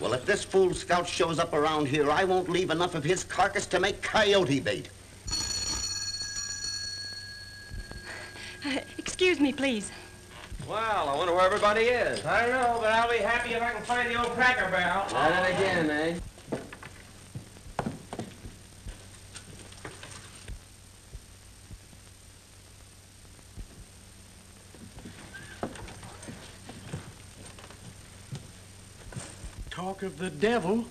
Well, if this fool scout shows up around here, I won't leave enough of his carcass to make coyote bait. Uh, excuse me, please. Well, I wonder where everybody is. I don't know, but I'll be happy if I can find the old cracker barrel. At it again, eh? Talk of the devil.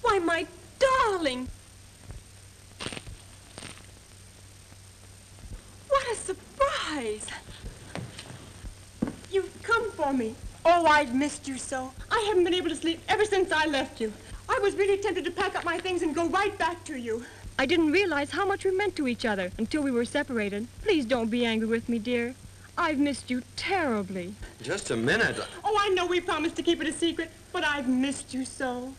Why, my darling! What a surprise! You've come for me. Oh, I've missed you so. I haven't been able to sleep ever since I left you. I was really tempted to pack up my things and go right back to you. I didn't realize how much we meant to each other until we were separated. Please don't be angry with me, dear. I've missed you terribly. Just a minute. Oh, I know we promised to keep it a secret, but I've missed you so.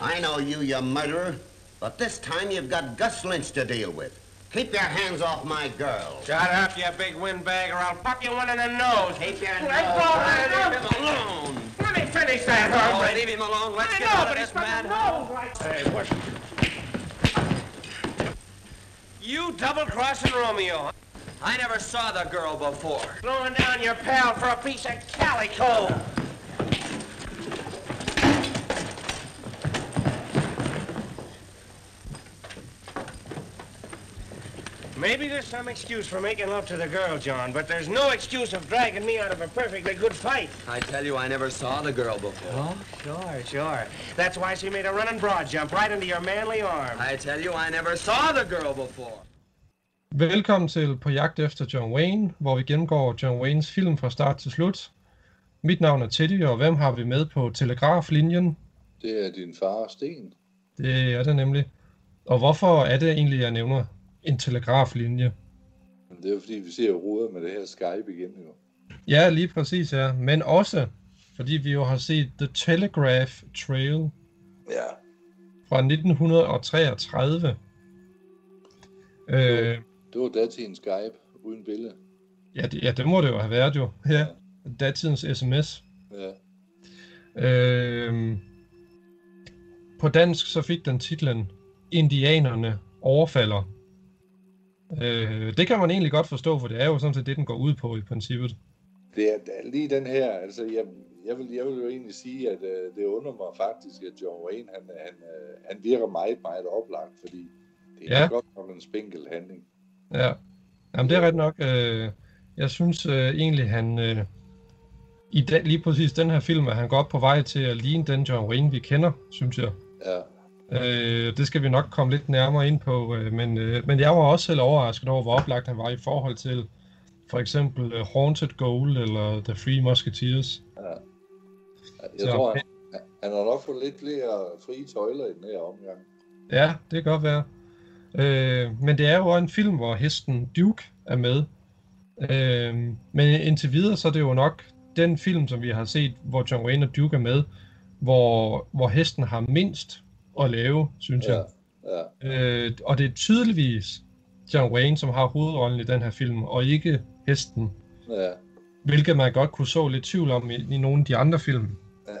I know you, you murderer, but this time you've got Gus Lynch to deal with. Keep your hands off my girl. Shut up, you big windbag, or I'll pop you one in the nose. Keep your Let nose go, out man. of him alone. Let me finish that, Oh, leave him alone. Let's I get know, out of but this he's got the nose right Hey, what? You double-crossing Romeo? I never saw the girl before. Throwing down your pal for a piece of calico. Maybe there's some excuse for making love to the girl, John, but there's no excuse of dragging me out of a perfectly good fight. I tell you, I never saw the girl before. Oh, sure, sure. That's why she made a running broad jump right into your manly arm. I tell you, I never saw the girl before. Velkommen til På jagt efter John Wayne, hvor vi gennemgår John Waynes film fra start til slut. Mit navn er Teddy, og hvem har vi med på telegraflinjen? Det er din far, Sten. Det er det nemlig. Og hvorfor er det egentlig, jeg nævner en telegraflinje? Men det er jo fordi, vi ser ruder med det her Skype igen jo. Ja, lige præcis, ja. Men også, fordi vi jo har set The Telegraph Trail Ja. fra 1933. Øh, Det var datidens Skype, uden billede. ja, det, ja, det må det jo have været jo. Ja, datidens sms. Ja. Øh, på dansk så fik den titlen Indianerne overfalder. Øh, det kan man egentlig godt forstå, for det er jo sådan set det, den går ud på i princippet. Det er, lige den her, altså jeg, jeg, vil, jeg vil jo egentlig sige, at øh, det undrer mig faktisk, at John Wayne, han, han, øh, han virker meget, meget oplagt, fordi det er Ja. godt nok en spinkel handling. Ja, Jamen, det er ret nok. Øh, jeg synes øh, egentlig, han øh, i den, lige præcis den her film, at han op på vej til at ligne den John Wayne, vi kender, synes jeg. Ja. Øh, det skal vi nok komme lidt nærmere ind på, øh, men, øh, men jeg var også selv overrasket over, hvor oplagt han var i forhold til for eksempel øh, Haunted Gold eller The Three Musketeers. Jeg Så- tror, han, han har nok fået lidt flere frie tøjler i den her omgang. Ja, det kan godt være. Øh, men det er jo også en film, hvor hesten Duke er med. Øh, men indtil videre, så er det jo nok den film, som vi har set, hvor John Wayne og Duke er med, hvor, hvor hesten har mindst at lave, synes Ja. jeg. Ja. Øh, og det er tydeligvis John Wayne, som har hovedrollen i den her film, og ikke hesten. Ja. Hvilket man godt kunne så lidt tvivl om i, i nogle af de andre film. Ja.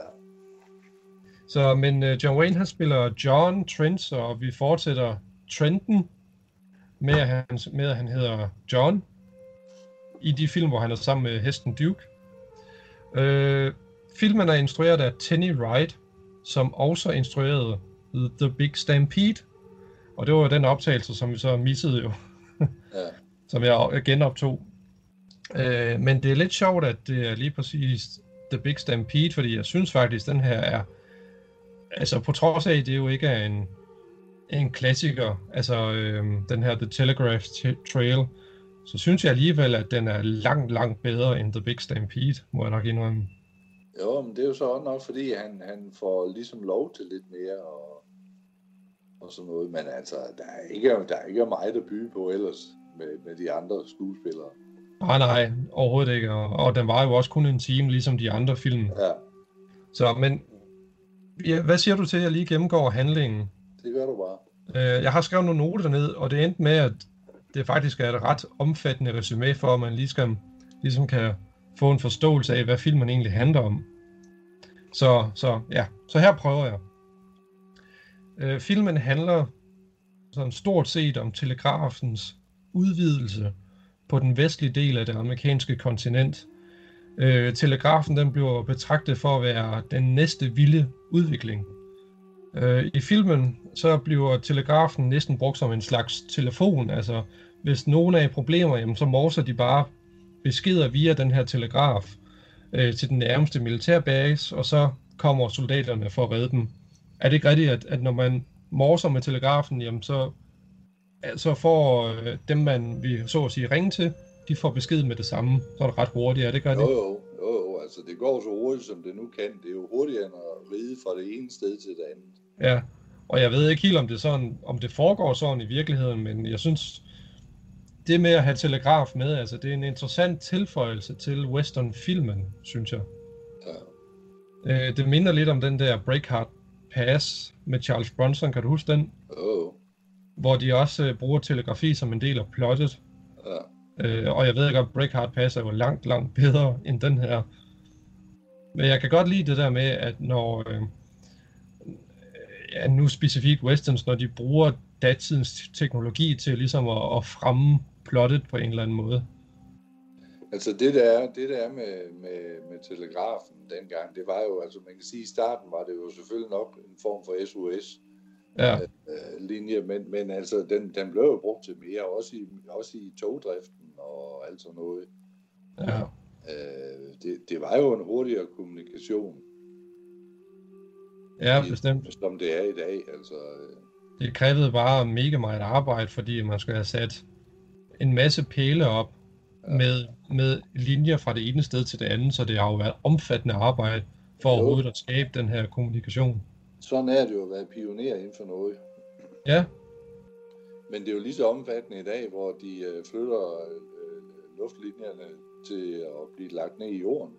Så, men uh, John Wayne, han spiller John Trent, og vi fortsætter Trenton med, at han, med, at han hedder John i de film, hvor han er sammen med hesten Duke. Uh, filmen er instrueret af Tenny Wright, som også instruerede The Big Stampede. Og det var jo den optagelse, som vi så missede jo, Ja. som jeg genoptog. Uh, men det er lidt sjovt, at det er lige præcis The Big Stampede, fordi jeg synes faktisk, den her er altså på trods af, at det jo ikke er en, en klassiker, altså øhm, den her The Telegraph Trail, så synes jeg alligevel, at den er langt, langt bedre end The Big Stampede, må jeg nok indrømme. Jo, men det er jo så også nok, fordi han, han får ligesom lov til lidt mere og, og sådan noget. Men altså, der er ikke, der er ikke meget at byde på ellers med, med de andre skuespillere. Nej, nej, overhovedet ikke, og, og den var jo også kun en time, ligesom de andre film. Ja, Så, men ja, hvad siger du til, at jeg lige gennemgår handlingen? det gør du bare. Øh, jeg har skrevet nogle noter ned, og det endte med, at det det faktisk er et ret omfattende resume for, at man lige skal, ligesom kan få en forståelse af, hvad filmen egentlig handler om. Så, så ja, så her prøver jeg. Øh, filmen handler sådan stort set om telegrafens udvidelse på den vestlige del af det amerikanske kontinent. Øh, telegrafen den bliver betragtet for at være den næste vilde udvikling. Øh, I filmen så bliver telegrafen næsten brugt som en slags telefon. Altså, hvis nogen er i problemer, jamen, så morser de bare beskeder via den her telegraf øh, til den nærmeste militærbase, og så kommer soldaterne for at redde dem. Er det ikke rigtigt, at, at når man morser med telegrafen, jamen så, så får øh, dem, man vil så at sige ringe til, de får besked med det samme. Så er det ret hurtigt, er det ikke Jo, rigtigt? jo, jo, jo, altså det går så hurtigt, som det nu kan. Det er jo hurtigere end at ride fra det ene sted til det andet. Ja, og jeg ved ikke helt, om det, sådan, om det foregår sådan i virkeligheden, men jeg synes, det med at have telegraf med, altså det er en interessant tilføjelse til westernfilmen, synes jeg. Ja. Øh, det minder lidt om den der Breakheart Pass med Charles Bronson, kan du huske den? Jo, Hvor de også øh, bruger telegrafi som en del af plottet. ja. Øh, og jeg ved ikke, om Breakheart Pass er jo langt, langt bedre end den her. Men jeg kan godt lide det der med, at når... Øh, ja, nu specifikt westerns, når de bruger datidens teknologi til ligesom at, at fremme plottet på en eller anden måde. Altså det der er, det der er med, med, med telegrafen dengang, det var jo, altså man kan sige, i starten var det jo selvfølgelig nok en form for SOS Ja, øh, linje, men, men altså den, den blev jo brugt til mere, også i, også i togdriften og alt sådan noget. ja, Øh, det, det var jo en hurtigere kommunikation, ja bestemt. som det er i dag. Altså, øh, Det krævede bare mega meget arbejde, fordi man skulle have sat en masse pæle op med, med linjer fra det ene sted til det andet, så det har jo været omfattende arbejde for overhovedet at skabe den her kommunikation. sådan er det jo at være pioner inden for noget. Ja, Men det er jo lige så omfattende i dag, hvor de øh, flytter øh, luftlinjerne til at blive lagt ned i jorden.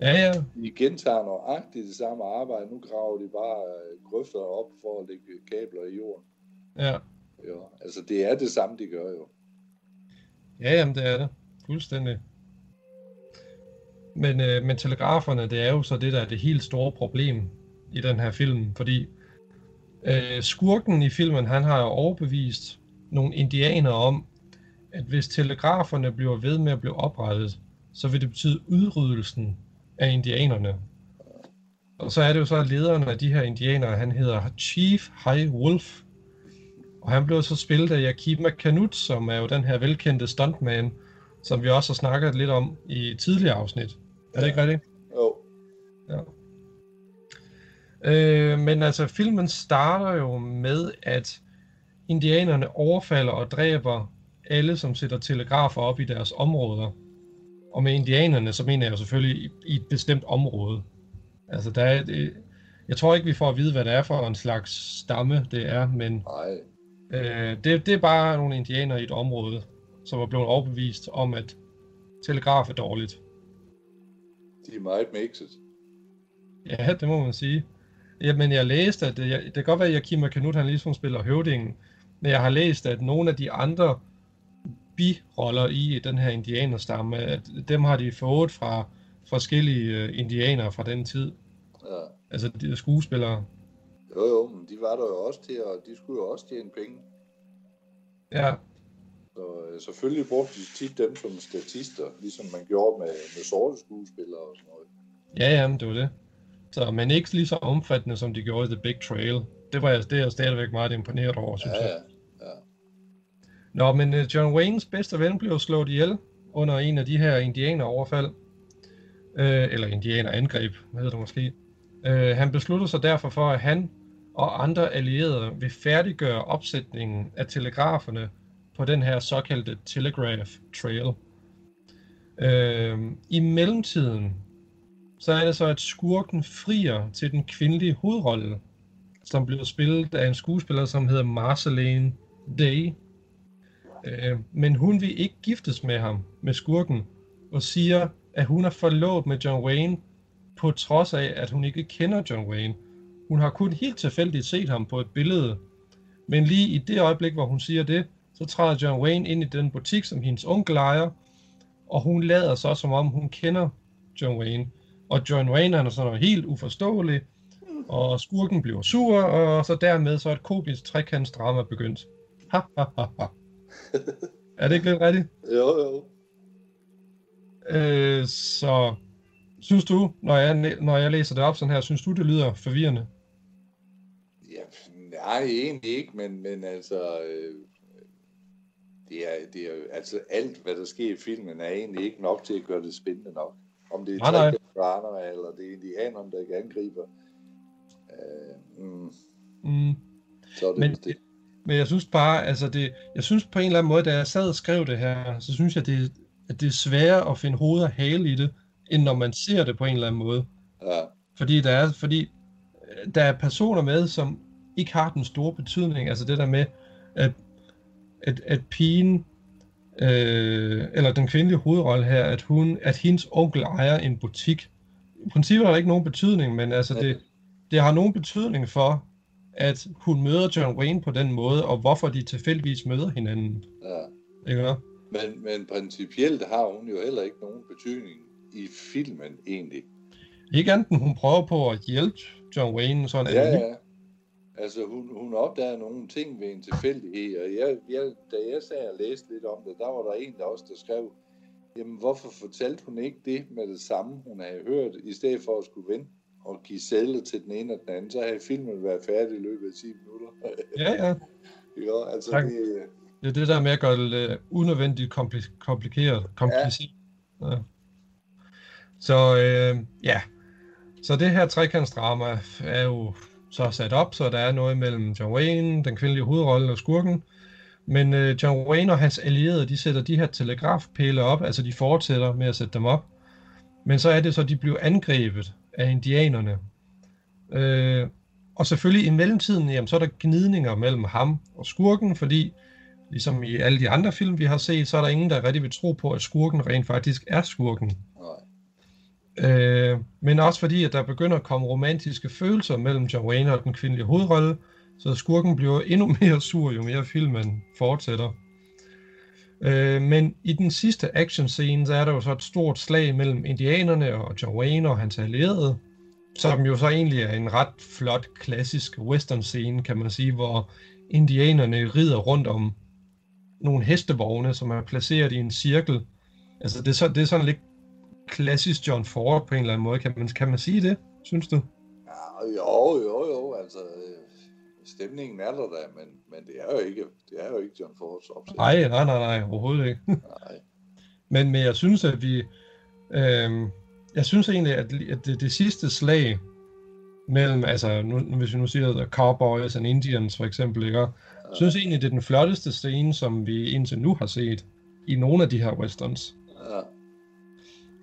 ja, ja, De gentager nøjagtigt det samme arbejde. Nu graver de bare øh, grøfter op for at lægge kabler i jorden. ja. Jo. Altså det er det samme, de gør jo. Ja, jamen det er det. Fuldstændig. Men, øh, men telegraferne, det er jo så det, der er det helt store problem i den her film, fordi øh, skurken i filmen, han har jo overbevist nogle indianere om, at hvis telegraferne bliver ved med at blive oprettet, så vil det betyde udryddelsen af indianerne. Og så er det jo så, at lederen af de her indianere, han hedder Chief High Wolf, og han blev så spillet af Yakima Kanut, som er jo den her velkendte stuntman, som vi også har snakket lidt om i tidligere afsnit. Er det ikke rigtigt? Jo. Ja. Øh, men altså, filmen starter jo med, at indianerne overfalder og dræber alle, som sætter telegrafer op i deres områder. Og med indianerne, så mener jeg jo selvfølgelig i, i et bestemt område. Altså, der er, det, jeg tror ikke, vi får at vide, hvad det er for en slags stamme det er, men Nej. Øh, det, det er bare nogle indianere i et område, som er blevet overbevist om, at telegraf er dårligt. De er meget mixet. Ja, det må man sige. Jamen, jeg læste, at det, jeg, det kan godt være, at Yakima Kanut, han ligesom spiller høvdingen, men jeg har læst, at nogle af de andre biroller i den her indianerstamme, at dem har de fået fra forskellige øh, indianere fra den tid. Ja. Altså de skuespillere. Jo, jo, men de var der jo også til, og de skulle jo også tjene penge. Ja, Så øh, selvfølgelig brugte de tit dem som statister, ligesom man gjorde med, med sorte skuespillere og sådan noget. ja, ja, men det var det. Så, men ikke lige så omfattende, som de gjorde i The Big Trail. Det var jeg, det er jeg stadigvæk meget imponeret over, synes Ja, jeg. ja. Nå, men uh, John Waynes bedste ven blev slået ihjel under en af de her indianeroverfald. Øh, eller indianerangreb, hvad hedder det måske. Øh, han besluttede sig derfor for, at han og andre allierede vil færdiggøre opsætningen af telegraferne på den her såkaldte Telegraph Trail. Øh, I mellemtiden, så er det så, at skurken frier til den kvindelige hovedrolle, som bliver spillet af en skuespiller, som hedder Marceline Day. Øh, men hun vil ikke giftes med ham, med skurken, og siger, at hun er forlovet med John Wayne, på trods af, at hun ikke kender John Wayne. Hun har kun helt tilfældigt set ham på et billede. Men lige i det øjeblik, hvor hun siger det, så træder John Wayne ind i den butik, som hendes onkel ejer, og hun lader så, som om hun kender John Wayne. Og John Wayne han er sådan helt uforståelig, og skurken bliver sur, og så dermed så er et komisk trekantsdrama begyndt. Ha, ha, ha, ha. er det ikke lidt rigtigt? Jo, jo. Øh, så synes du, når jeg, når jeg læser det op sådan her, synes du, det lyder forvirrende? Ja, nej, egentlig ikke, men, men altså, øh, det er, det er altså alt, hvad der sker i filmen, er egentlig ikke nok til at gøre det spændende nok. Om det er trækkendraner, eller det er indianerne, der ikke angriber. Øh, mm, Mm. så er det Men- men, det. Men jeg synes bare, altså det, jeg synes på en eller anden måde, da jeg sad og skrev det her, så synes jeg, det, at det er sværere at finde hoved og hale i det, end når man ser det på en eller anden måde. Ja, Fordi der er, fordi øh, der er personer med, som ikke har den store betydning. Altså det der med, at, at, at pigen, øh, eller den kvindelige hovedrolle her, at, hun, at hendes onkel ejer en butik. I princippet har der ikke nogen betydning, men altså det, det har nogen betydning for, at hun møder John Wayne på den måde, og hvorfor de tilfældigvis møder hinanden. ja. Ikke hvad? Men, men principielt har hun jo heller ikke nogen betydning i filmen, egentlig. Ikke andet hun prøver på at hjælpe John Wayne, sådan Ja, ja. Altså, hun, hun opdager nogle ting ved en tilfældighed, og jeg, jeg, da jeg sad og læste lidt om det, der var der en, der også der skrev, jamen hvorfor fortalte hun ikke det med det samme, hun havde hørt, i stedet for at skulle vente og give sædler til den ene og den anden, så havde filmen været færdig i løbet af 10 minutter. Ja, ja. ja, altså, Tak. det, Det er det der med at gøre det øh, unødvendigt kompli- komplikeret. kompliceret. Ja. Ja. Så øh, ja, så det her trekantsdrama er jo så sat op, så der er noget mellem John Wayne, den kvindelige hovedrolle og skurken. Men øh, John Wayne og hans allierede, de sætter de her telegrafpæle op, altså de fortsætter med at sætte dem op. Men så er det så, at de bliver angrebet af indianerne. Øh, og selvfølgelig i mellemtiden, jamen, så er der gnidninger mellem ham og skurken, fordi ligesom i alle de andre film, vi har set, så er der ingen, der rigtig vil tro på, at skurken rent faktisk er skurken. Øh, men også fordi, at der begynder at komme romantiske følelser mellem John Wayne og den kvindelige hovedrolle, så skurken bliver endnu mere sur, jo mere filmen fortsætter. Øh, men i den sidste action scene, så er der jo så et stort slag mellem indianerne og John Wayne og hans allierede, som jo så egentlig er en ret flot, klassisk western scene, kan man sige, hvor indianerne rider rundt om nogle hestevogne, som er placeret i en cirkel. Altså det er, så, det er sådan lidt klassisk John Ford på en eller anden måde. Kan man, kan man sige det, synes du? Ja, jo, jo, jo, altså, øh, stemningen er der da, men, men det er jo ikke, det er jo ikke John Fords opsætning. Nej, nej, nej, nej, overhovedet ikke. Nej. Men, men jeg synes, at vi... Øh, jeg synes egentlig, at, at det, det sidste slag mellem, altså nu, nu- hvis vi nu siger The Cowboys and Indians for eksempel, ikke? Jeg synes egentlig, det er den flotteste scene, som vi indtil nu har set i nogle af de her westerns. Ja.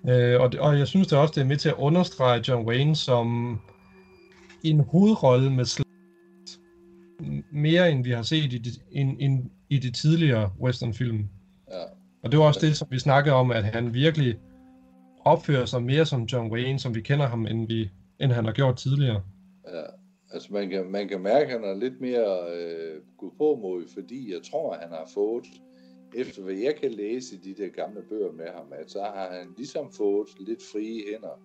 Øh, og, det, og jeg synes det også, det er med til at understrege John Wayne som en hovedrolle med sl- mere end vi har set i de, in, in, i de tidligere westernfilm. Ja. Og det var også det, som vi snakkede om, at han virkelig opfører sig mere som John Wayne, som vi kender ham, end, vi, end han har gjort tidligere. Ja, altså man kan, man kan mærke, at han er lidt mere øh, gået på mod, fordi jeg tror, at han har fået, efter hvad jeg kan læse i de der gamle bøger med ham, at så har han ligesom fået lidt frie hænder,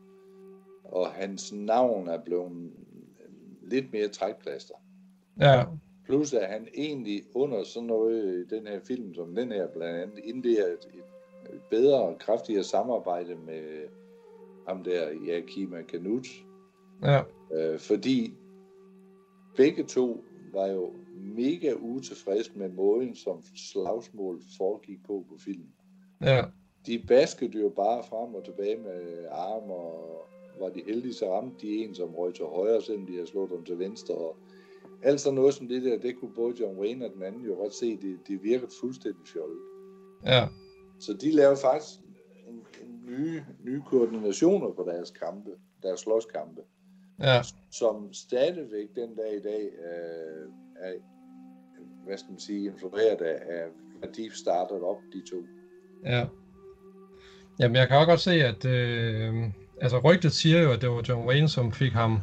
og hans navn er blevet lidt mere trækplaster. Ja, Plus at han egentlig under sådan noget i den her film, som den her blandt andet, indleder et, et bedre og kraftigere samarbejde med ham der, Yakima Kanut, ja, Øh, fordi begge to var jo mega utilfredse med måden, som slagsmål foregik på på filmen. ja, De baskede jo bare frem og tilbage med arm, og var de heldige, så ramte de en, som røg til højre, selvom de havde slået dem til venstre. Og alt sådan noget som det der, det kunne både John Wayne og den anden jo godt se, det, det virkede fuldstændig fjollet. ja, Så de lavede faktisk en, en nye, nye koordinationer på deres kampe, deres slåskampe ja, som stadigvæk den dag i dag øh, er, hvad skal man sige, influeret af, af hvad de startede op, de to. ja. Jamen, jeg kan også godt se, at øh, altså, rygtet siger jo, at det var John Wayne, som fik ham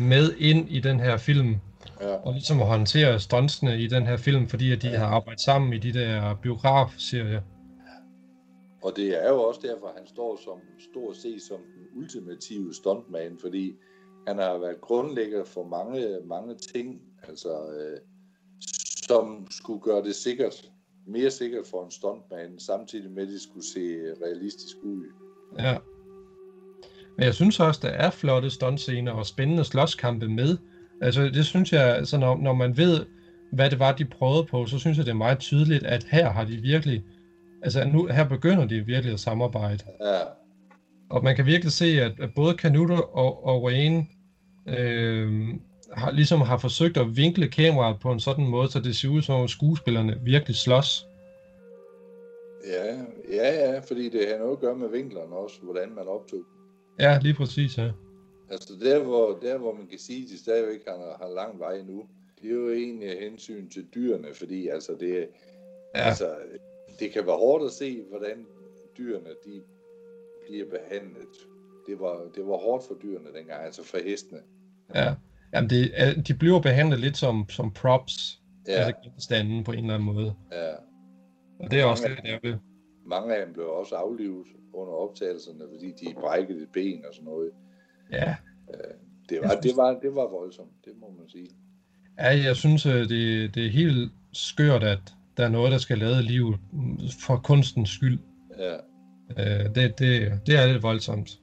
med ind i den her film. Ja. Og ligesom at håndtere stuntsene i den her film, fordi at de har arbejdet sammen i de der biografserier. Og det er jo også derfor, han står som stort set som den ultimative stuntman, fordi han har været grundlægger for mange, mange ting, altså, øh, som skulle gøre det sikkert, mere sikkert for en stuntman, samtidig med, at det skulle se realistisk ud. Ja. Men jeg synes også, der er flotte stuntscener og spændende slåskampe med. Altså, det synes jeg, altså, når, når man ved, hvad det var, de prøvede på, så synes jeg, det er meget tydeligt, at her har de virkelig, altså nu, her begynder de virkelig at samarbejde. Ja, Og man kan virkelig se, at, at både Canuto og, og Wayne øh, har, ligesom har forsøgt at vinkle kameraet på en sådan måde, så det ser ud som om skuespillerne virkelig slås. ja, ja, ja, fordi det har noget at gøre med vinklerne også, hvordan man optog dem. Ja, lige præcis, ja. Altså der hvor, der, hvor man kan sige, at de stadigvæk har, har lang vej nu, det er jo egentlig af hensyn til dyrene, fordi altså det, Ja. ja. altså, det kan være hårdt at se, hvordan dyrene de bliver behandlet. Det var, det var hårdt for dyrene dengang, altså for hestene. ja. Jamen, det, er- de bliver behandlet lidt som, som props, ja. Altså genstande på en eller anden måde. ja. Og det er også det, der vil. Mange af dem blev også aflivet under optagelserne, fordi de brækkede et ben og sådan noget. Ja, Det var, det var, det var voldsomt, det må man sige. Ja, jeg synes, øh, det, det er helt skørt, at der er noget, der skal lade livet for kunstens skyld. Ja, Øh, Det, det, det er lidt voldsomt.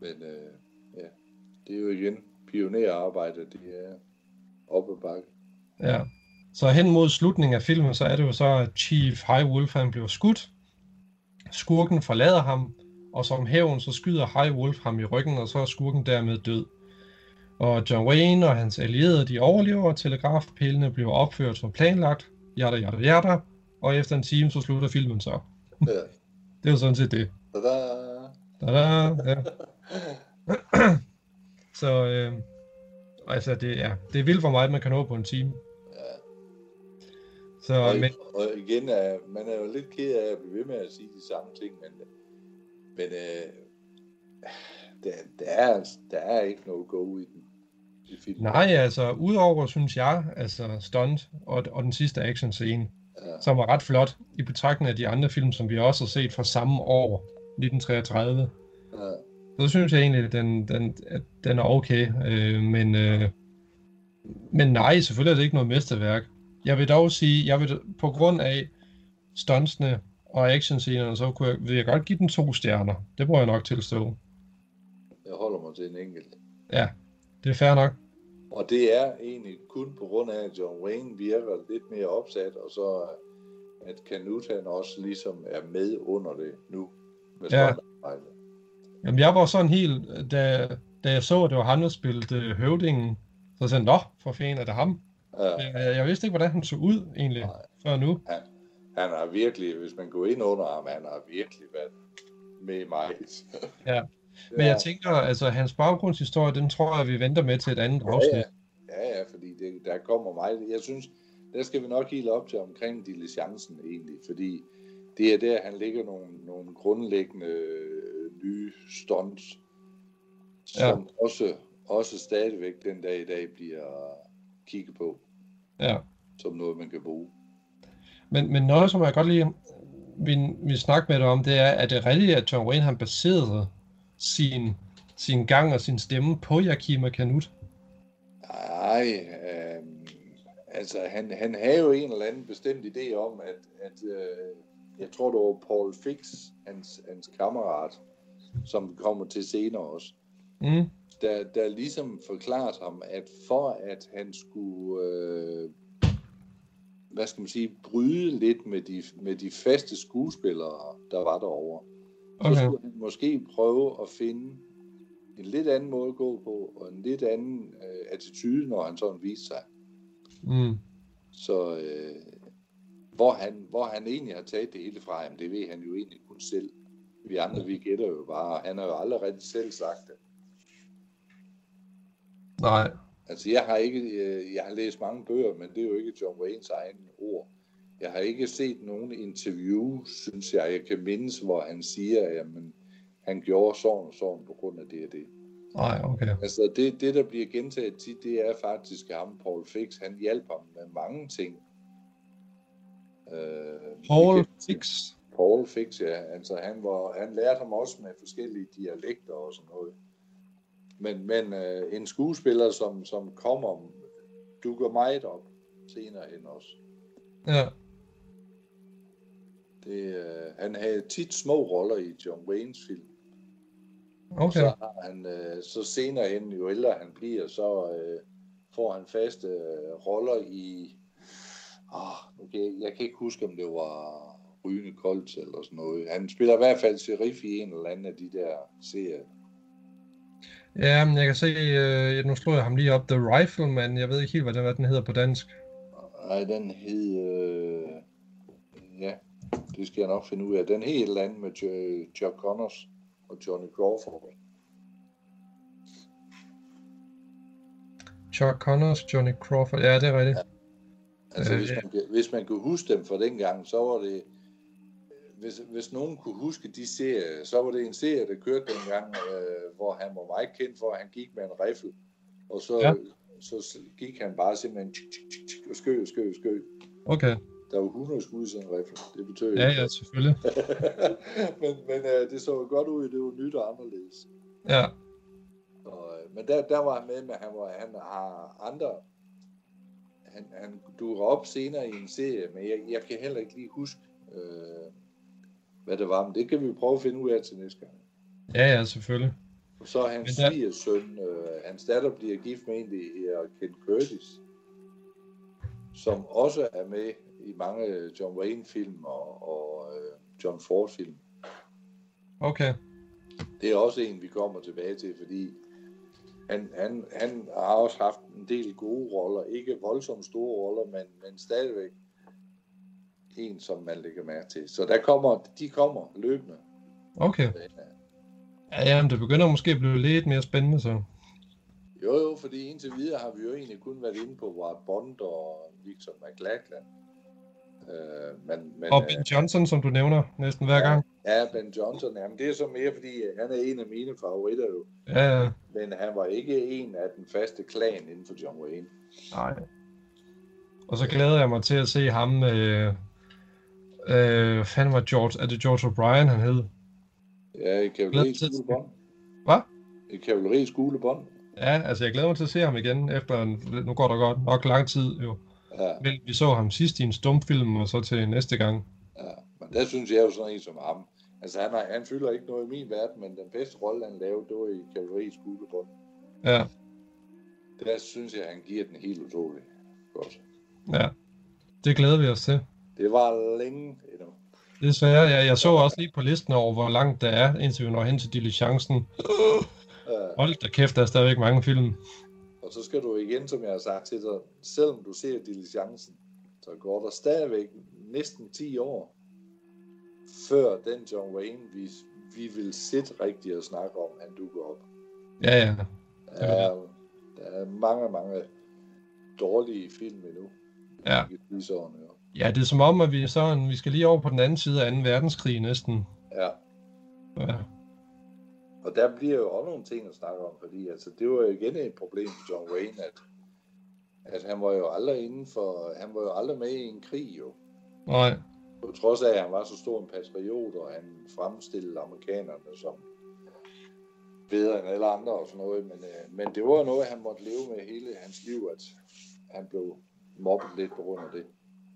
men øh, ja, det er jo igen pionerarbejde, det er op ad bakke. Ja. Så hen mod slutningen af filmen, så er det jo så, at Chief High Wolf han bliver skudt. Skurken forlader ham, og som hævn, så skyder High Wolf ham i ryggen, og så er skurken dermed død. Og John Wayne og hans allierede, de overlever, og telegrafpælene bliver opført som planlagt, jada jada jada, og efter en time, så slutter filmen så. Ja. Det er jo sådan set det. Tada! Tada, ja. så, øh, altså, det, ja, det er vildt, hvor meget man kan nå på en time. Så, Og, men, og igen, er, man er jo lidt ked af at blive ved med at sige de samme ting, men, men øh, der, der, er, der er ikke noget go i den. I filmen. nej, altså, udover, synes jeg, altså, stunt og, og den sidste action scene, Ja. som var ret flot, i betragtning af de andre film, som vi også har set fra samme år, 1933, Ja. Så synes jeg egentlig, at den, den, at den er okay. Øh, men, øh, men nej, selvfølgelig er det ikke noget mesterværk. Jeg vil dog sige, jeg vil på grund af stuntsene og actionscenerne, så kunne jeg, vil jeg godt give den to stjerner. Det må jeg nok tilstå. Jeg holder mig til en enkelt. Ja, det er fair nok. Og det er egentlig kun på grund af, at John Wayne virker lidt mere opsat, og så at Canute han også ligesom er med under det nu. Med Ja. stuntarbejde. Jamen, jeg var sådan helt, da, da jeg så, at det var ham, der spillede øh, høvdingen, så sagde jeg, nå, for fanden er det ham. Ja. Jeg, jeg vidste ikke, hvordan han så ud, egentlig, Nej. før nu. Han, han har virkelig, hvis man går ind under ham, han har virkelig været med meget. Ja. Men jeg tænker, altså, hans baggrundshistorie, den tror jeg, vi venter med til et andet afsnit. Ja, ja, ja, fordi det, der kommer meget. Jeg synes, der skal vi nok helt op til omkring diligencen egentlig, fordi det er der, han ligger nogle, nogle grundlæggende øh, nye stunts, som ja. også, også stadigvæk den dag i dag bliver kigget på, ja. som noget, man kan bruge. Men, men noget, som jeg godt lige vil, vil snakke med dig om, det er, at det rigtigt, at John Wayne han baserede sin, sin gang og sin stemme på Yakima Kanut. Nej, øh, altså han, han havde jo en eller anden bestemt idé om, at, at øh, jeg tror, det var Paul Fix, hans, hans kammerat, som kommer til senere også, Mm. der, der ligesom forklarede ham, at for at han skulle, øh, hvad skal man sige, bryde lidt med de, med de faste skuespillere, der var derovre, så Okay. skulle han måske prøve at finde en lidt anden måde at gå på, og en lidt anden øh, attitude, når han sådan viste sig. Mm. Så øh, hvor, han, hvor han egentlig har taget det hele fra ham, det ved han jo egentlig kun selv. Vi andre, vi gætter jo bare. Han har jo aldrig rigtig selv sagt det. Nej. Altså, jeg har ikke, øh, jeg har læst mange bøger, men det er jo ikke John Waynes egen ord. Jeg har ikke set nogen interview, synes jeg, jeg kan mindes, hvor han siger, at jamen, han gjorde sådan og sådan på grund af det og det. Nej, okay. Altså, det, det der bliver gentaget tit, det er faktisk ham, Paul Fix. Han hjalp ham med mange ting. Øh, Paul kan- Fix. Paul Fix, ja. Altså, han, var, han lærte ham også med forskellige dialekter og sådan noget. Men, men øh, en skuespiller, som, som kommer, dukker meget op senere hen også. Ja. Det, øh, han havde tit små roller i John Waynes film. Okay. Så har han, øh, så senere hen, jo ældre han bliver, så øh, får han faste øh, roller i, nu kan jeg, jeg kan ikke huske, om det var Rygende Koldt eller sådan noget. Han spiller i hvert fald sheriff i en eller anden af de der serier. Ja, men jeg kan se, øh, nu slår jeg ham lige op, The Rifleman, jeg ved ikke helt, hvad den, hvad den hedder på dansk. Nej, den hed, øh, ja, det skal jeg nok finde ud af. Den hed et eller andet med Chuck Connors og Johnny Crawford. Chuck Connors, Johnny Crawford, ja, det er rigtigt. Altså, Øh, hvis, ja. man, hvis man kunne huske dem fra dengang, så var det... Hvis, hvis nogen kunne huske de serier, så var det en serie, der kørte dengang, øh, hvor han var meget kendt for, at han gik med en riffel. Og så, Ja. så gik han bare simpelthen tsk, tsk, tsk, og skød og skød. Okay, Der var 100 skud i sådan en riffel. Det betød ja, ja, selvfølgelig. men men øh, det så jo godt ud, det var nyt og anderledes. Ja, Og, øh, men der, der var han med, men han, var, han har andre... Han, han dukker op senere i en serie, men jeg, jeg kan heller ikke lige huske, øh, hvad det var. Men det kan vi prøve at finde ud af til næste gang. ja, ja, selvfølgelig. Og så er hans der- svigersøn, øh, hans datter bliver gift med en, der hedder Ken Curtis, som også er med i mange John Wayne-film og, og øh, John Ford-film. Okay, Det er også en, vi kommer tilbage til, fordi han, han, han har også haft en del gode roller. Ikke voldsomt store roller, men, men stadigvæk en, som man lægger mærke til. Så der kommer, de kommer løbende. okay. Ja, ja, men det begynder måske at blive lidt mere spændende, så. Jo, jo, fordi indtil videre har vi jo egentlig kun været inde på Ward Bond og Victor McLachlan. Øh, men, men, Og Ben Johnson, som du nævner næsten hver gang. øh, Ja, Ben Johnson, jamen det er så mere, fordi han er en af mine favoritter jo. Ja, ja. Men han var ikke en af den faste klan inden for John Wayne. Nej. Og så glæder jeg mig til at se ham, øh, øh, hvad fanden var George, er det George O'Brien, han hed? Ja, i kavaleriets gule bånd. Hvad? I kavaleriets gule bånd. Ja, altså jeg glæder mig til at se ham igen, efter, en, nu går der godt nok lang tid jo. Ja, Vel, vi så ham sidst i en stumfilm, og så til næste gang. ja. Men der synes jeg jo sådan en som ham. Altså han, har, han fylder ikke noget i min verden, men den bedste rolle, han lavede, det var i kavaleriets gule bånd. Ja, Der synes jeg, han giver den helt utrolig godt. ja. Det glæder vi os til. Det var længe endnu. Desværre, jeg, jeg så også lige på listen over, hvor langt der er, indtil vi når hen til diligencen. Ja. Hold da kæft, der er stadigvæk mange film. Og så skal du igen, som jeg har sagt til dig, selvom du ser diligencen, så går der stadigvæk næsten 10 år, før den John Wayne, vi, vi vil sidde rigtigt og snakke om, han dukker op. Ja, ja. Der er, der er mange, mange dårlige film endnu. Ja. I jo. Ja, det er som om, at vi, sådan, vi skal lige over på den anden side af 2. verdenskrig næsten. Ja. Ja, Og der bliver jo også nogle ting at snakke om, fordi altså, det var jo igen et problem for John Wayne, at, at han var jo aldrig inden for, han var jo aldrig med i en krig jo. nej. På trods af, at han var så stor en patriot, og han fremstillede amerikanerne som bedre end alle andre og sådan noget. Men, øh, men det var noget, han måtte leve med hele hans liv, at han blev mobbet lidt på grund af det.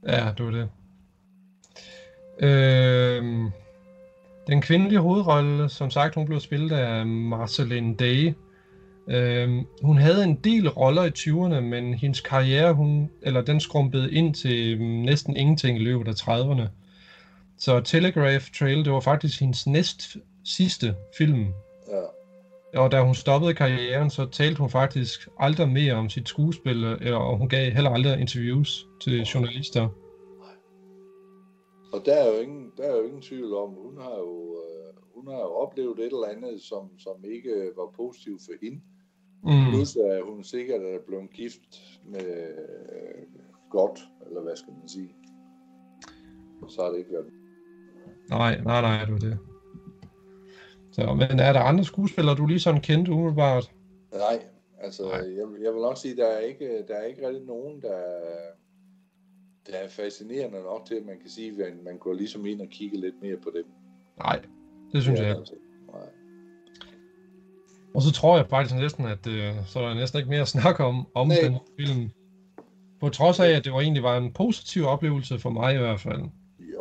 Ja, det var det. Øhm, den kvindelige hovedrolle, som sagt, hun blev spillet af Marceline Day. Øhm, hun havde en del roller i 20'erne, men hendes karriere, hun, eller den skrumpede ind til næsten ingenting i løbet af 30'erne. Så Telegraph Trail, det var faktisk hendes næst sidste film. Ja. Og da hun stoppede karrieren, så talte hun faktisk aldrig mere om sit skuespil, eller- og hun gav heller aldrig interviews til journalister. Og der er jo ingen, der er jo ingen tvivl om, hun har jo, øh, hun har jo oplevet et eller andet, som, som ikke var positivt for hende. Mm. Plus at hun sikkert er blevet gift med øh, godt, eller hvad skal man sige. Så har det ikke været. Nej, nej, nej, det var det. Så, men er der andre skuespillere, du lige sådan kendte umiddelbart? Nej, altså, Nej. Jeg, jeg vil nok sige, der er ikke, der er ikke rigtig nogen, der, der er fascinerende nok til, at man kan sige, at man går ligesom ind og kigge lidt mere på dem. Nej, det synes Ja, jeg ikke. altså, nej. Og så tror jeg faktisk næsten, at øh, så er der næsten ikke mere at snakke om, om Nej. den film. På trods af, at det var egentlig var en positiv oplevelse for mig i hvert fald.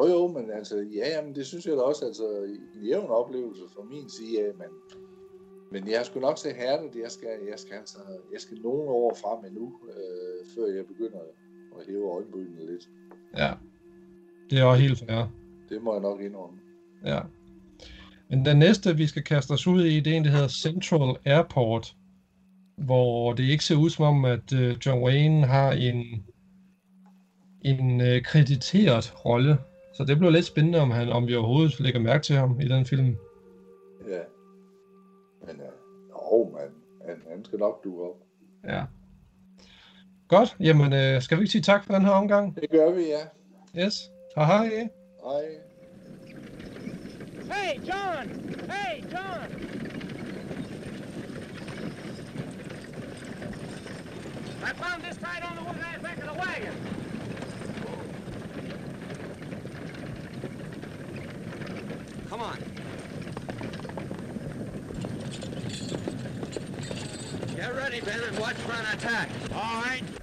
Jo, jo, men altså, ja, jamen, det synes jeg da også, altså, en jævn oplevelse fra min side af, men, men jeg skulle nok se hærdet, jeg skal, jeg skal altså, jeg skal nogle år frem endnu, øh, før jeg begynder at hæve øjenbrynene lidt. Ja, det er også helt fair. Det må jeg nok indrømme. Ja. Men den næste, vi skal kaste os ud i, det er en, der hedder Central Airport, hvor det ikke ser ud som om, at øh, John Wayne har en, en øh, krediteret rolle. Så det bliver lidt spændende, om, han, om vi overhovedet lægger mærke til ham i den film. Ja. Men, øh, jo, man, han, han skal nok dukke op. Ja. Godt, jamen øh, skal vi ikke sige tak for den her omgang? Det gør vi, ja. Yes. Hej hej. Hej. Hey, John! Hey, John! I found this tied on the ass back of the wagon. On. Get ready, Ben, and watch for an attack. All right.